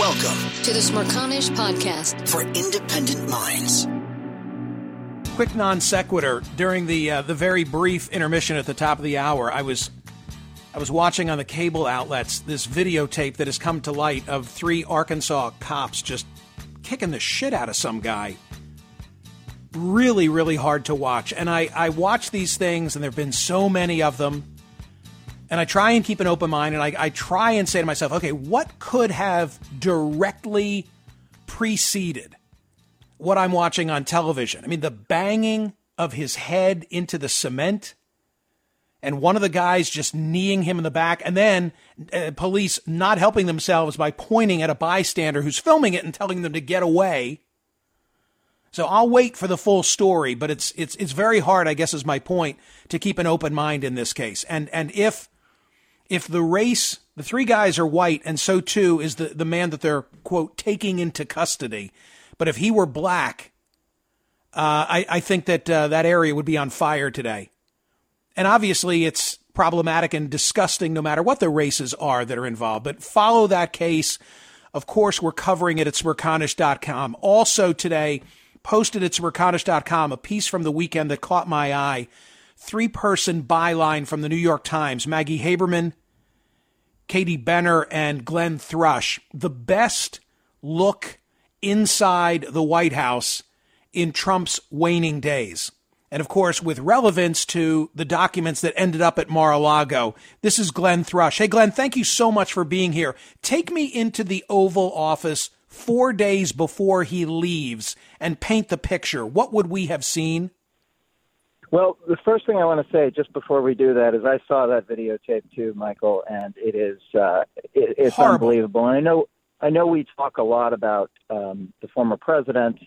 Welcome to the Smerconish Podcast for independent minds. Quick non sequitur. During the uh, the very brief intermission at the top of the hour, I was I was watching on the cable outlets this videotape that has come to light of three Arkansas cops just kicking the shit out of some guy. Really, really hard to watch. And I, I watch these things, and there have been so many of them and I try and keep an open mind and I, I try and say to myself, okay, what could have directly preceded what I'm watching on television? I mean, the banging of his head into the cement and one of the guys just kneeing him in the back, and then uh, police not helping themselves by pointing at a bystander who's filming it and telling them to get away. So I'll wait for the full story, but it's it's it's very hard, I guess, is my point, to keep an open mind in this case. And and if if the race, the three guys are white, and so too is the, the man that they're, quote, taking into custody. But if he were black, uh, I, I think that uh, that area would be on fire today. And obviously, it's problematic and disgusting no matter what the races are that are involved. But follow that case. Of course, we're covering it at smerconish.com. Also today, posted at smerconish.com, a piece from the weekend that caught my eye. Three person byline from the New York Times. Maggie Haberman, Katie Benner and Glenn Thrush, the best look inside the White House in Trump's waning days. And of course, with relevance to the documents that ended up at Mar a Lago, this is Glenn Thrush. Hey, Glenn, thank you so much for being here. Take me into the Oval Office four days before he leaves and paint the picture. What would we have seen? Well, the first thing I want to say just before we do that is I saw that videotape too, Michael, and it is uh, it, it's Horrible. unbelievable. And I know I know we talk a lot about um, the former president,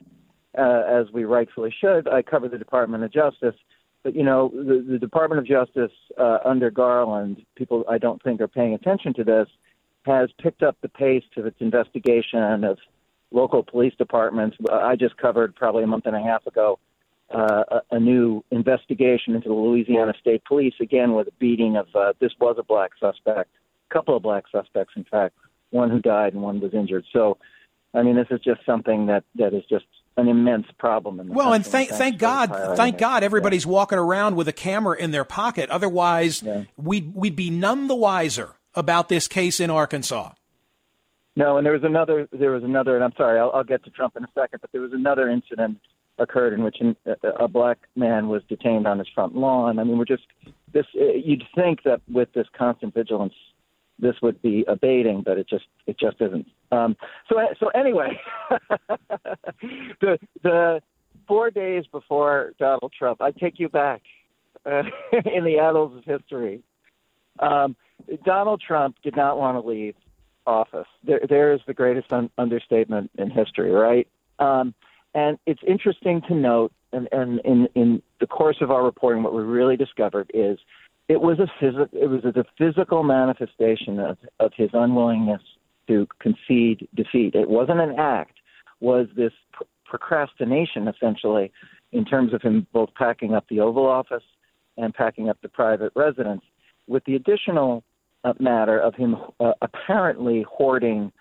uh, as we rightfully should. I cover the Department of Justice, but you know the, the Department of Justice uh, under Garland, people I don't think are paying attention to this, has picked up the pace of its investigation of local police departments. I just covered probably a month and a half ago uh, a, a new investigation into the Louisiana State Police, again with a beating of uh, this was a black suspect, a couple of black suspects, in fact, one who died and one was injured. So, I mean, this is just something that that is just an immense problem. In the well, and thank thank God, thank God, everybody's yeah. walking around with a camera in their pocket. Otherwise, yeah. we'd we'd be none the wiser about this case in Arkansas. No, and there was another. There was another, and I'm sorry, I'll, I'll get to Trump in a second. But there was another incident occurred in which a, black man was detained on his front lawn. I mean, we're just this. Uh, you'd think that with this constant vigilance, this would be abating, but it just it just isn't. Um, so so anyway, the the four days before Donald Trump, I take you back uh, in the annals of history. Um, Donald Trump did not want to leave office. There, there is the greatest un- understatement in history, right? Um, and it's interesting to note, and, and in, in the course of our reporting, what we really discovered is it was a phys- it was a physical manifestation of, of his unwillingness to concede defeat. It wasn't an act; was this pr- procrastination essentially, in terms of him both packing up the Oval Office and packing up the private residence, with the additional uh, matter of him uh, apparently hoarding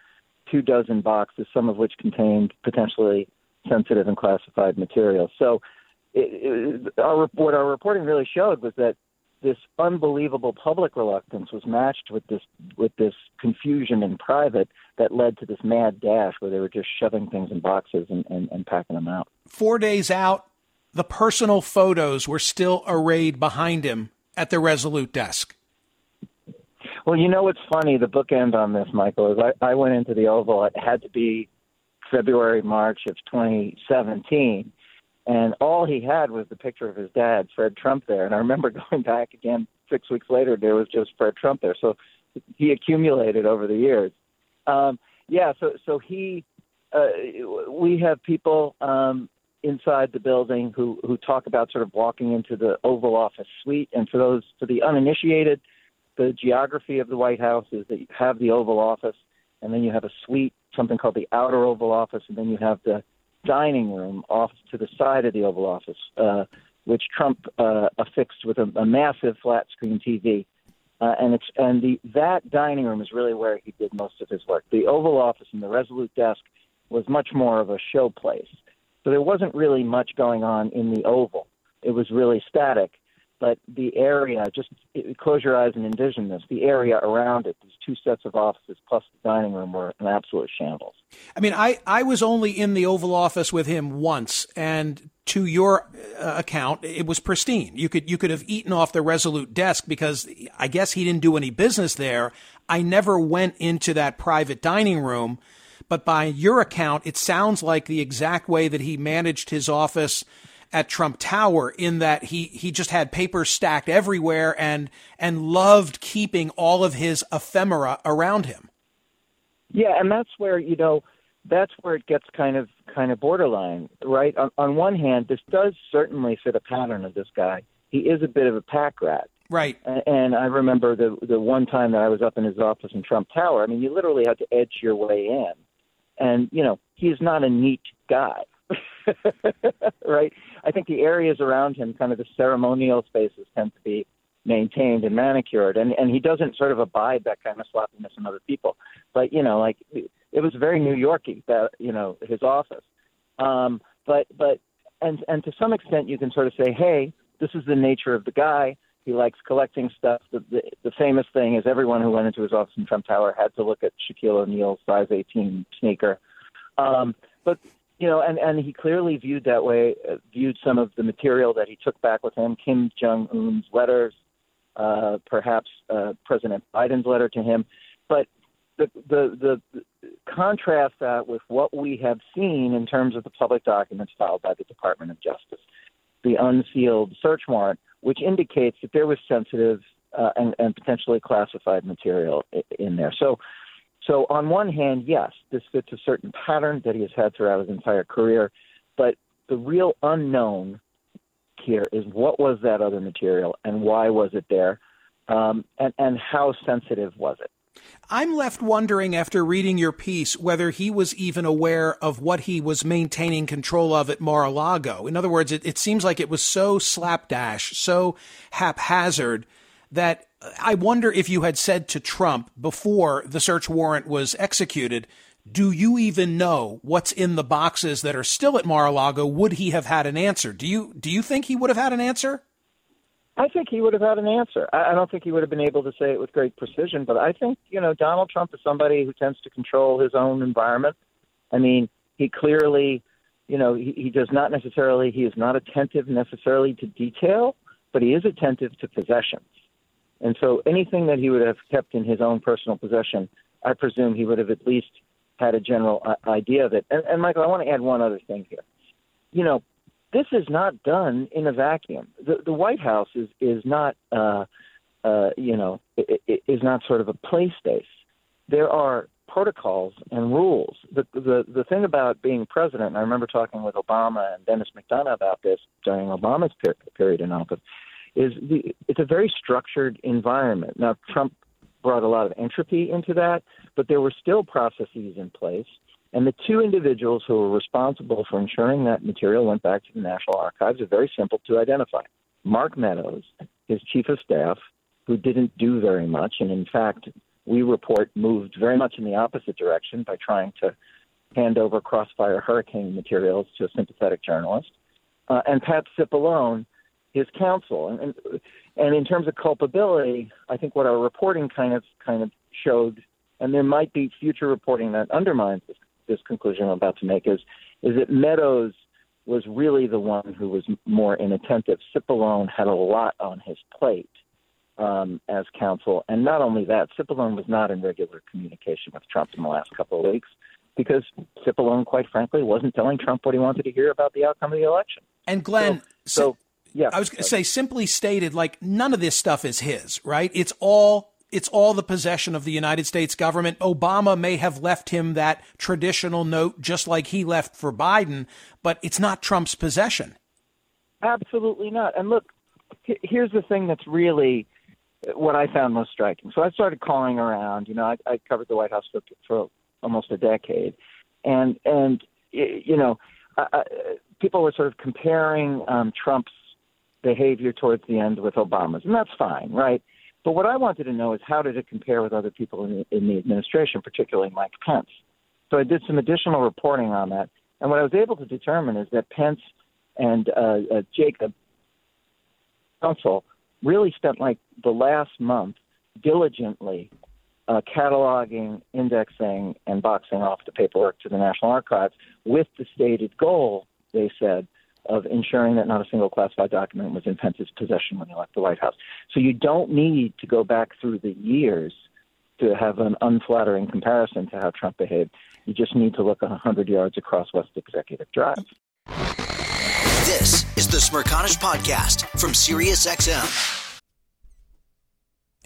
two dozen boxes, some of which contained potentially sensitive and classified material. So, it, it, our, what our reporting really showed was that this unbelievable public reluctance was matched with this with this confusion in private that led to this mad dash where they were just shoving things in boxes and, and, and packing them out. Four days out, the personal photos were still arrayed behind him at the Resolute desk. Well, you know what's funny? The bookend on this, Michael, is I, I went into the Oval. It had to be February, March of 2017 and all he had was the picture of his dad, Fred Trump, there. And I remember going back again six weeks later, there was just Fred Trump there. So he accumulated over the years. Um, yeah, so so he, uh, we have people um, inside the building who who talk about sort of walking into the Oval Office suite. And for those for the uninitiated, the geography of the White House is that you have the Oval Office, and then you have a suite, something called the Outer Oval Office, and then you have the dining room off to the side of the Oval Office, uh, which Trump uh, affixed with a, a massive flat screen TV. Uh, and it's and the that dining room is really where he did most of his work. The Oval Office and the Resolute desk was much more of a show place, so there wasn't really much going on in the Oval. It was really static but the area, just close your eyes and envision this. The area around it, these two sets of offices plus the dining room, were an absolute shambles. I mean, I, I was only in the Oval Office with him once, and to your uh, account, it was pristine. You could you could have eaten off the Resolute desk because I guess he didn't do any business there. I never went into that private dining room, but by your account, it sounds like the exact way that he managed his office at Trump Tower in that he he just had papers stacked everywhere and and loved keeping all of his ephemera around him. Yeah, and that's where you know that's where it gets kind of kind of borderline, right? On, on one hand, this does certainly fit a pattern of this guy. He is a bit of a pack rat. Right. And I remember the the one time that I was up in his office in Trump Tower. I mean, you literally had to edge your way in, and you know he's not a neat guy. right? I think the areas around him, kind of the ceremonial spaces, tend to be maintained and manicured, and and he doesn't sort of abide that kind of sloppiness in other people. But you know, like it was very New Yorky that you know his office. Um, but but and and to some extent, you can sort of say, hey, this is the nature of the guy. He likes collecting stuff. The, the, the famous thing is everyone who went into his office in Trump Tower had to look at Shaquille O'Neal's size 18 sneaker. Um, but you know, and and he clearly viewed that way, uh, viewed some of the material that he took back with him, Kim Jong Un's letters, uh, perhaps uh, President Biden's letter to him, but the, the the contrast that with what we have seen in terms of the public documents filed by the Department of Justice, the unsealed search warrant, which indicates that there was sensitive uh, and, and potentially classified material in there. So so, on one hand, yes, this fits a certain pattern that he has had throughout his entire career, but the real unknown here is what was that other material and why was it there, um, and, and how sensitive was it? I'm left wondering after reading your piece whether he was even aware of what he was maintaining control of at Mar a Lago. In other words, it, it seems like it was so slapdash, so haphazard that I wonder if you had said to Trump before the search warrant was executed, do you even know what's in the boxes that are still at Mar-a-Lago? Would he have had an answer? Do you do you think he would have had an answer? I think he would have had an answer. I don't think he would have been able to say it with great precision, but I think you know Donald Trump is somebody who tends to control his own environment. I mean, he clearly, you know, he, he does not necessarily he is not attentive necessarily to detail, but he is attentive to possessions. And so anything that he would have kept in his own personal possession, I presume he would have at least had a general idea of it. And, and Michael, I want to add one other thing here. You know, this is not done in a vacuum. The, the White House is is not, uh, uh, you know, is not sort of a play space. There are protocols and rules. The, the the thing about being president, I remember talking with Obama and Denis McDonough about this during Obama's per- period in office is the, it's a very structured environment. Now, Trump brought a lot of entropy into that, but there were still processes in place. And the two individuals who were responsible for ensuring that material went back to the National Archives are very simple to identify. Mark Meadows, his chief of staff, who didn't do very much, and in fact, we report moved very much in the opposite direction by trying to hand over crossfire hurricane materials to a sympathetic journalist. Uh, and Pat Cipollone, his counsel. And, and and in terms of culpability, I think what our reporting kind of kind of showed, and there might be future reporting that undermines this, this conclusion I'm about to make, is is that Meadows was really the one who was more inattentive. Cipollone had a lot on his plate um, as counsel, and not only that, Cipollone was not in regular communication with Trump in the last couple of weeks because Cipollone, quite frankly, wasn't telling Trump what he wanted to hear about the outcome of the election. And Glenn, so, so yeah, I was going to say simply stated, like none of this stuff is his, right? It's all it's all the possession of the United States government. Obama may have left him that traditional note just like he left for Biden, but it's not Trump's possession. Absolutely not. And look, here's the thing that's really what I found most striking. So I started calling around. You know, I, I covered the White House for, for almost a decade, and and you know, uh, people were sort of comparing um, Trump's behavior towards the end with Obama's, and that's fine, right? But what I wanted to know is how did it compare with other people in the, in the administration, particularly Mike Pence. So I did some additional reporting on that, and what I was able to determine is that Pence and uh, uh, Jacob Council really spent like the last month diligently uh, cataloging, indexing, and boxing off the paperwork to the National Archives with the stated goal, they said, of ensuring that not a single classified document was in Pence's possession when he left the White House. So you don't need to go back through the years to have an unflattering comparison to how Trump behaved. You just need to look 100 yards across West Executive Drive. This is the Smerconish Podcast from SiriusXM.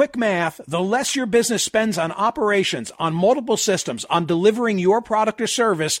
Quick math, the less your business spends on operations, on multiple systems, on delivering your product or service,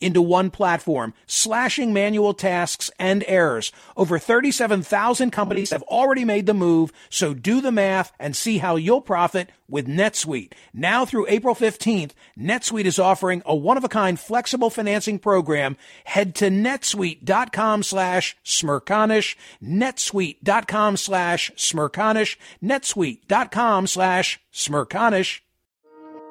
into one platform, slashing manual tasks and errors. Over 37,000 companies have already made the move, so do the math and see how you'll profit with NetSuite. Now through April 15th, NetSuite is offering a one-of-a-kind flexible financing program. Head to netsuite.com slash smerconish, netsuite.com slash smerconish, netsuite.com slash smerconish.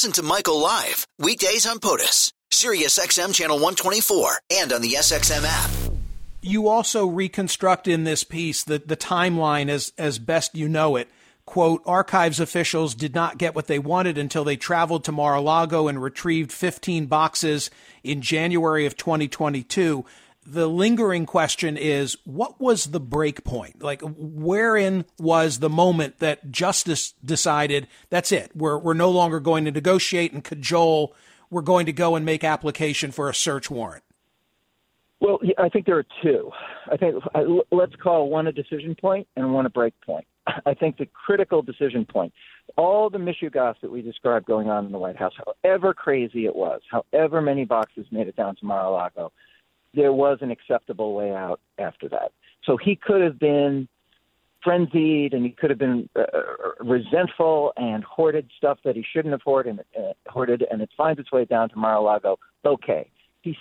Listen to Michael live weekdays on POTUS, Sirius XM channel 124, and on the SXM app. You also reconstruct in this piece the, the timeline as as best you know it. Quote, archives officials did not get what they wanted until they traveled to Mar-a-Lago and retrieved 15 boxes in January of 2022 the lingering question is what was the break point? Like, wherein was the moment that justice decided that's it? We're, we're no longer going to negotiate and cajole. We're going to go and make application for a search warrant. Well, I think there are two. I think uh, let's call one a decision point and one a break point. I think the critical decision point, all the mishegas that we described going on in the White House, however crazy it was, however many boxes made it down to Mar-a-Lago, there was an acceptable way out after that. So he could have been frenzied and he could have been uh, uh, resentful and hoarded stuff that he shouldn't have hoarded, uh, hoarded and it finds its way down to Mar-a-Lago. Okay. He's,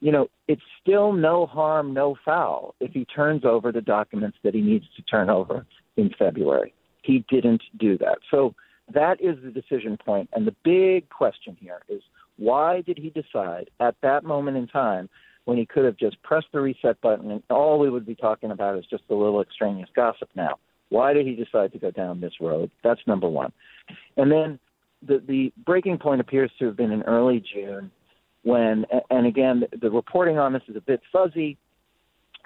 you know, it's still no harm, no foul if he turns over the documents that he needs to turn over in February. He didn't do that. So that is the decision point. And the big question here is why did he decide at that moment in time when he could have just pressed the reset button and all we would be talking about is just a little extraneous gossip now? Why did he decide to go down this road? That's number one. And then the, the breaking point appears to have been in early June when, and again, the reporting on this is a bit fuzzy,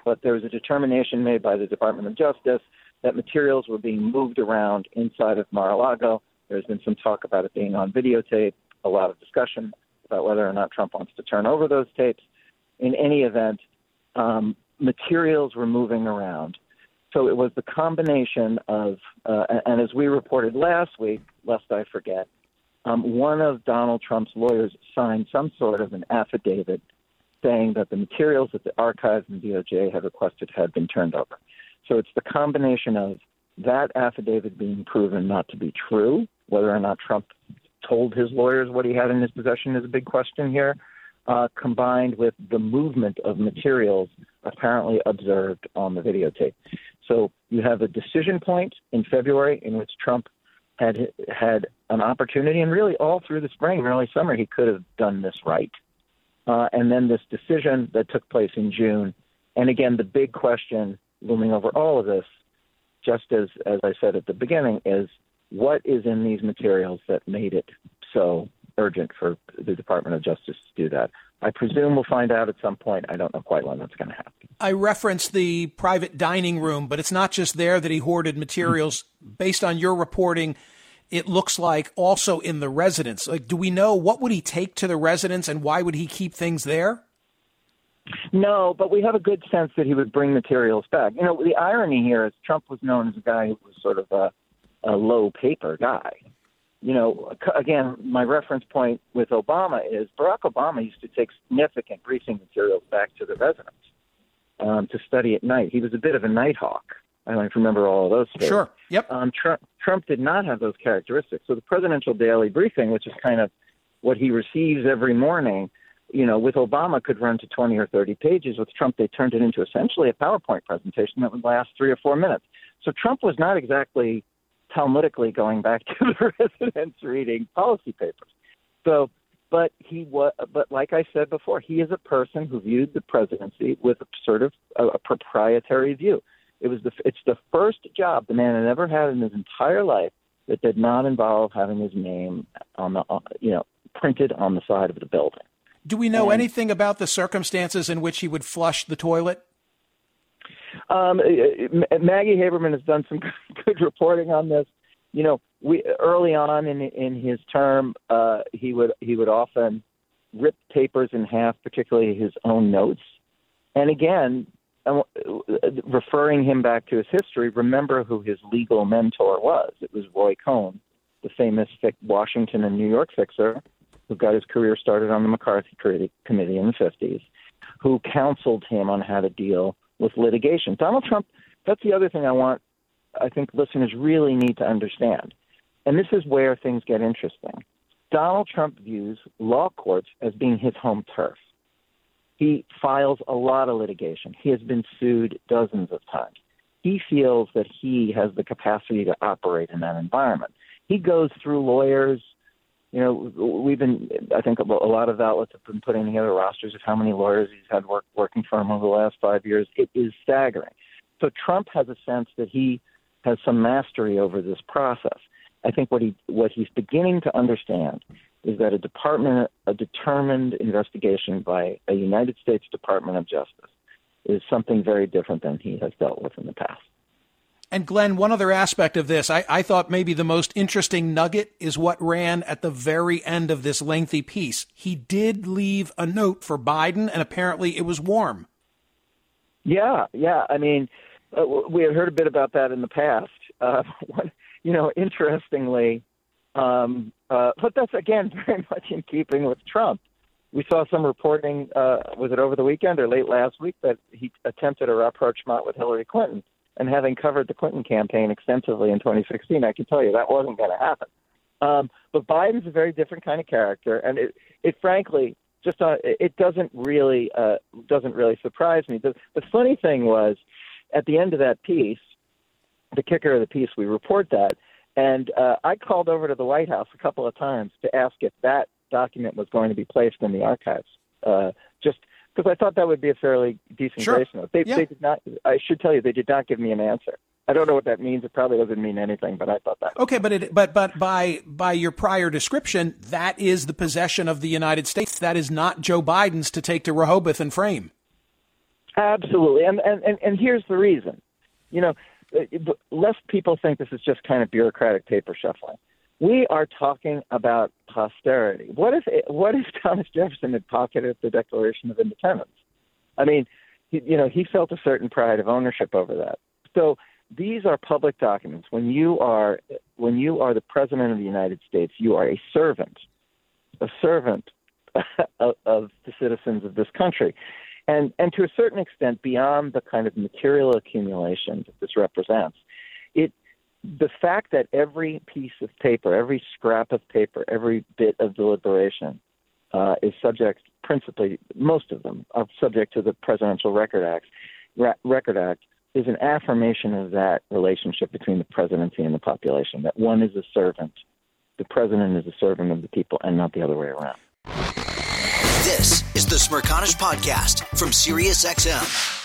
but there was a determination made by the Department of Justice that materials were being moved around inside of Mar-a-Lago. There's been some talk about it being on videotape, a lot of discussion about whether or not Trump wants to turn over those tapes. In any event, um, materials were moving around. So it was the combination of, uh, and as we reported last week, lest I forget, um, one of Donald Trump's lawyers signed some sort of an affidavit saying that the materials that the archives and DOJ had requested had been turned over. So it's the combination of that affidavit being proven not to be true, whether or not Trump told his lawyers what he had in his possession is a big question here, uh, combined with the movement of materials apparently observed on the videotape. So you have a decision point in February in which Trump had had an opportunity, and really all through the spring early summer, he could have done this right. Uh, and then this decision that took place in June. And again, the big question looming over all of this, just as as I said at the beginning, is what is in these materials that made it so urgent for the Department of Justice to do that. I presume we'll find out at some point. I don't know quite when that's going to happen. I referenced the private dining room, but it's not just there that he hoarded materials. Mm-hmm. Based on your reporting, it looks like also in the residence. Like, do we know what would he take to the residence, and why would he keep things there? No, but we have a good sense that he would bring materials back. You know, the irony here is Trump was known as a guy who was sort of a, a low paper guy. You know, again, my reference point with Obama is Barack Obama used to take significant briefing materials back to the residence um, to study at night. He was a bit of a night hawk. I don't remember all of those. Things. Sure. Yep. Um, Trump, Trump did not have those characteristics. So the presidential daily briefing, which is kind of what he receives every morning, you know, with Obama could run to 20 or 30 pages. With Trump, they turned it into essentially a PowerPoint presentation that would last three or four minutes. So Trump was not exactly Talmudically going back to the residence reading policy papers. So, but he was, but like I said before, he is a person who viewed the presidency with a sort of a, a proprietary view. It was the, it's the first job the man had ever had in his entire life that did not involve having his name on the, you know, printed on the side of the building. Do we know and, anything about the circumstances in which he would flush the toilet? Um, Maggie Haberman has done some good reporting on this. You know, we early on in in his term, uh, he would he would often rip papers in half, particularly his own notes. And again, uh, referring him back to his history, remember who his legal mentor was. It was Roy Cohn, the famous Washington and New York fixer who got his career started on the McCarthy Committee in the 50s, who counseled him on how to deal with litigation. Donald Trump, that's the other thing I want, I think listeners really need to understand. And this is where things get interesting. Donald Trump views law courts as being his home turf. He files a lot of litigation. He has been sued dozens of times. He feels that he has the capacity to operate in that environment. He goes through lawyers, you know, we've been, I think a lot of outlets have been putting together rosters of how many lawyers he's had work, working for him over the last five years. It is staggering. So Trump has a sense that he has some mastery over this process. I think what he what he's beginning to understand is that a department a determined investigation by a United States Department of Justice is something very different than he has dealt with in the past. And Glenn, one other aspect of this, I, I, thought maybe the most interesting nugget is what ran at the very end of this lengthy piece. He did leave a note for Biden, and apparently it was warm. Yeah, yeah. I mean, uh, we had heard a bit about that in the past. Uh, you know, interestingly, um, uh, but that's again very much in keeping with Trump. We saw some reporting, uh, was it over the weekend or late last week, that he attempted a rapprochement with Hillary Clinton. And having covered the Clinton campaign extensively in 2016, I can tell you that wasn't going to happen. Um, but Biden's a very different kind of character, and it, it frankly just uh, it doesn't really uh, doesn't really surprise me. The, the funny thing was, at the end of that piece, the kicker of the piece, we report that, and uh, I called over to the White House a couple of times to ask if that document was going to be placed in the archives, uh, just because I thought that would be a fairly decent sure. grace note. They, yeah. they did not. I should tell you, they did not give me an answer. I don't know what that means. It probably doesn't mean anything, but I thought that. Okay, but it, but but by by your prior description, that is the possession of the United States. That is not Joe Biden's to take to Rehoboth and frame. Absolutely, and and and, and here's the reason. You know, uh, lest people think this is just kind of bureaucratic paper shuffling. We are talking about posterity. What if what if Thomas Jefferson had pocketed the Declaration of Independence? I mean, he, you know, he felt a certain pride of ownership over that. So these are public documents. When you are when you are the president of the United States, you are a servant, a servant of, of the citizens of this country, and and to a certain extent, beyond the kind of material accumulation that this represents, it the fact that every piece of paper, every scrap of paper, every bit of deliberation uh, is subject, principally, most of them are subject to the Presidential Record Act. Ra- Record Act is an affirmation of that relationship between the presidency and the population. That one is a servant, the president is a servant of the people, and not the other way around. This is the Smerconish Podcast from SiriusXM.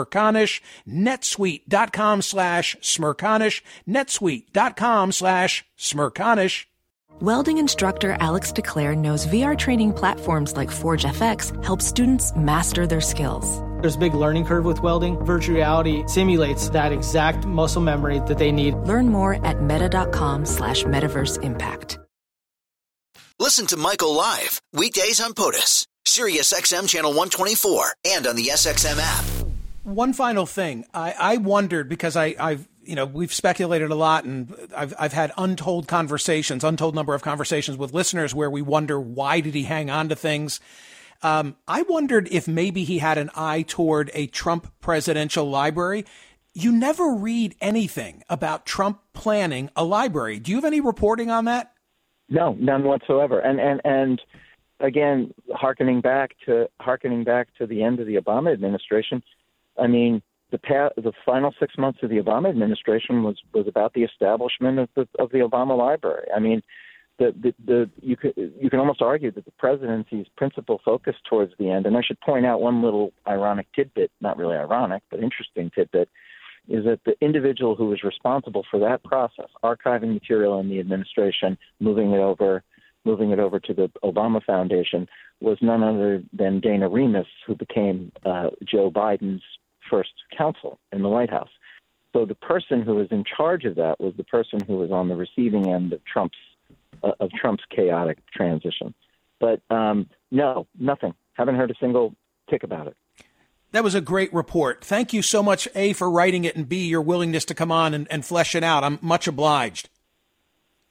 smerconish, netsuite.com slash smerconish, netsuite.com slash smerconish. Welding instructor Alex DeClaire knows VR training platforms like Forge FX help students master their skills. There's a big learning curve with welding. Virtual reality simulates that exact muscle memory that they need. Learn more at meta.com slash metaverse impact. Listen to Michael live weekdays on POTUS, Sirius XM channel 124, and on the SXM app. One final thing. I, I wondered because I, I've you know, we've speculated a lot and I've, I've had untold conversations, untold number of conversations with listeners where we wonder why did he hang on to things? Um, I wondered if maybe he had an eye toward a Trump presidential library. You never read anything about Trump planning a library. Do you have any reporting on that? No, none whatsoever. And and and again, harkening back to harkening back to the end of the Obama administration, I mean, the the final six months of the Obama administration was was about the establishment of the of the Obama Library. I mean, the the, the you could you can almost argue that the presidency's principal focus towards the end. And I should point out one little ironic tidbit, not really ironic, but interesting tidbit, is that the individual who was responsible for that process, archiving material in the administration, moving it over moving it over to the Obama Foundation, was none other than Dana Remus, who became uh, Joe Biden's first counsel in the White House. So the person who was in charge of that was the person who was on the receiving end of Trump's uh, of Trump's chaotic transition. But um, no, nothing. Haven't heard a single tick about it. That was a great report. Thank you so much, A, for writing it, and B, your willingness to come on and, and flesh it out. I'm much obliged.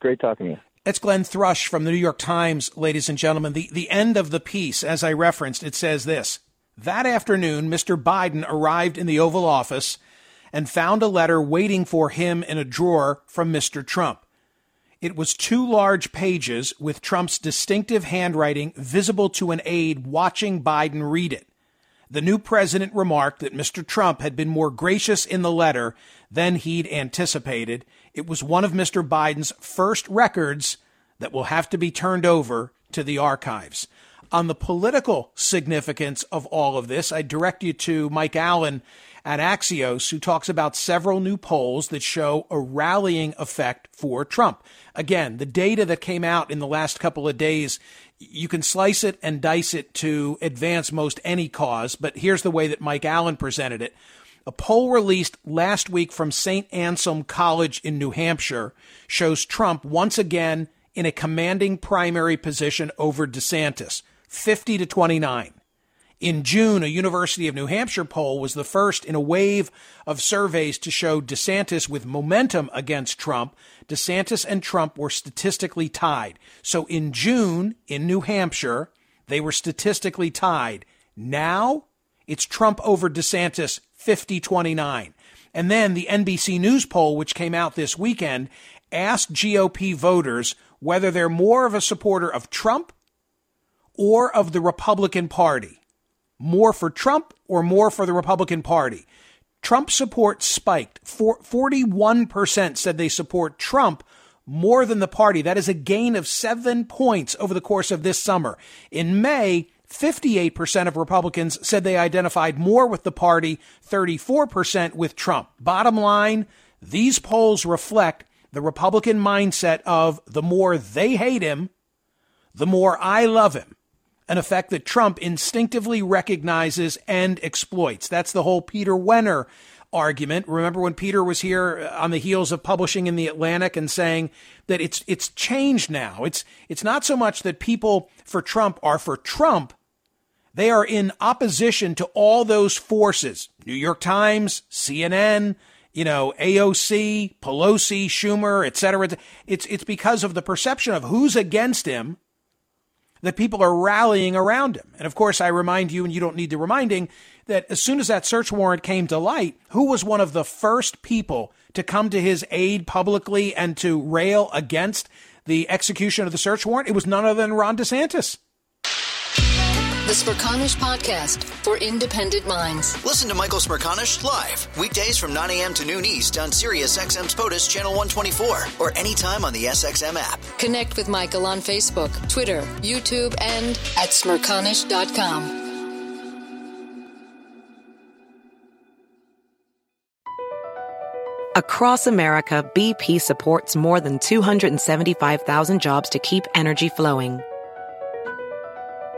Great talking to you. It's Glenn Thrush from the New York Times, ladies and gentlemen. The, the end of the piece, as I referenced, it says this That afternoon, Mr. Biden arrived in the Oval Office and found a letter waiting for him in a drawer from Mr. Trump. It was two large pages with Trump's distinctive handwriting visible to an aide watching Biden read it. The new president remarked that Mr. Trump had been more gracious in the letter than he'd anticipated it was one of Mr. Biden's first records that will have to be turned over to the archives. On the political significance of all of this, I direct you to Mike Allen at Axios, who talks about several new polls that show a rallying effect for Trump. Again, the data that came out in the last couple of days, you can slice it and dice it to advance most any cause, but here's the way that Mike Allen presented it. A poll released last week from St. Anselm College in New Hampshire shows Trump once again in a commanding primary position over DeSantis, 50 to 29. In June, a University of New Hampshire poll was the first in a wave of surveys to show DeSantis with momentum against Trump. DeSantis and Trump were statistically tied. So in June, in New Hampshire, they were statistically tied. Now, it's Trump over DeSantis 50 29. And then the NBC News poll, which came out this weekend, asked GOP voters whether they're more of a supporter of Trump or of the Republican Party. More for Trump or more for the Republican Party. Trump support spiked. 41% said they support Trump more than the party. That is a gain of seven points over the course of this summer. In May, 58% of Republicans said they identified more with the party, 34% with Trump. Bottom line, these polls reflect the Republican mindset of the more they hate him, the more I love him. An effect that Trump instinctively recognizes and exploits. That's the whole Peter Wehner argument. Remember when Peter was here uh, on the heels of publishing in the Atlantic and saying that it's it's changed now. It's it's not so much that people for Trump are for Trump, they are in opposition to all those forces. New York Times, CNN, you know, AOC, Pelosi, Schumer, et cetera. It's, it's because of the perception of who's against him that people are rallying around him. And of course, I remind you, and you don't need the reminding, that as soon as that search warrant came to light, who was one of the first people to come to his aid publicly and to rail against the execution of the search warrant? It was none other than Ron DeSantis. The Smerconish Podcast for independent minds. Listen to Michael Smerconish live weekdays from 9 a.m. to noon East on Sirius XM's POTUS Channel 124 or anytime on the SXM app. Connect with Michael on Facebook, Twitter, YouTube, and at smerconish.com. Across America, BP supports more than 275,000 jobs to keep energy flowing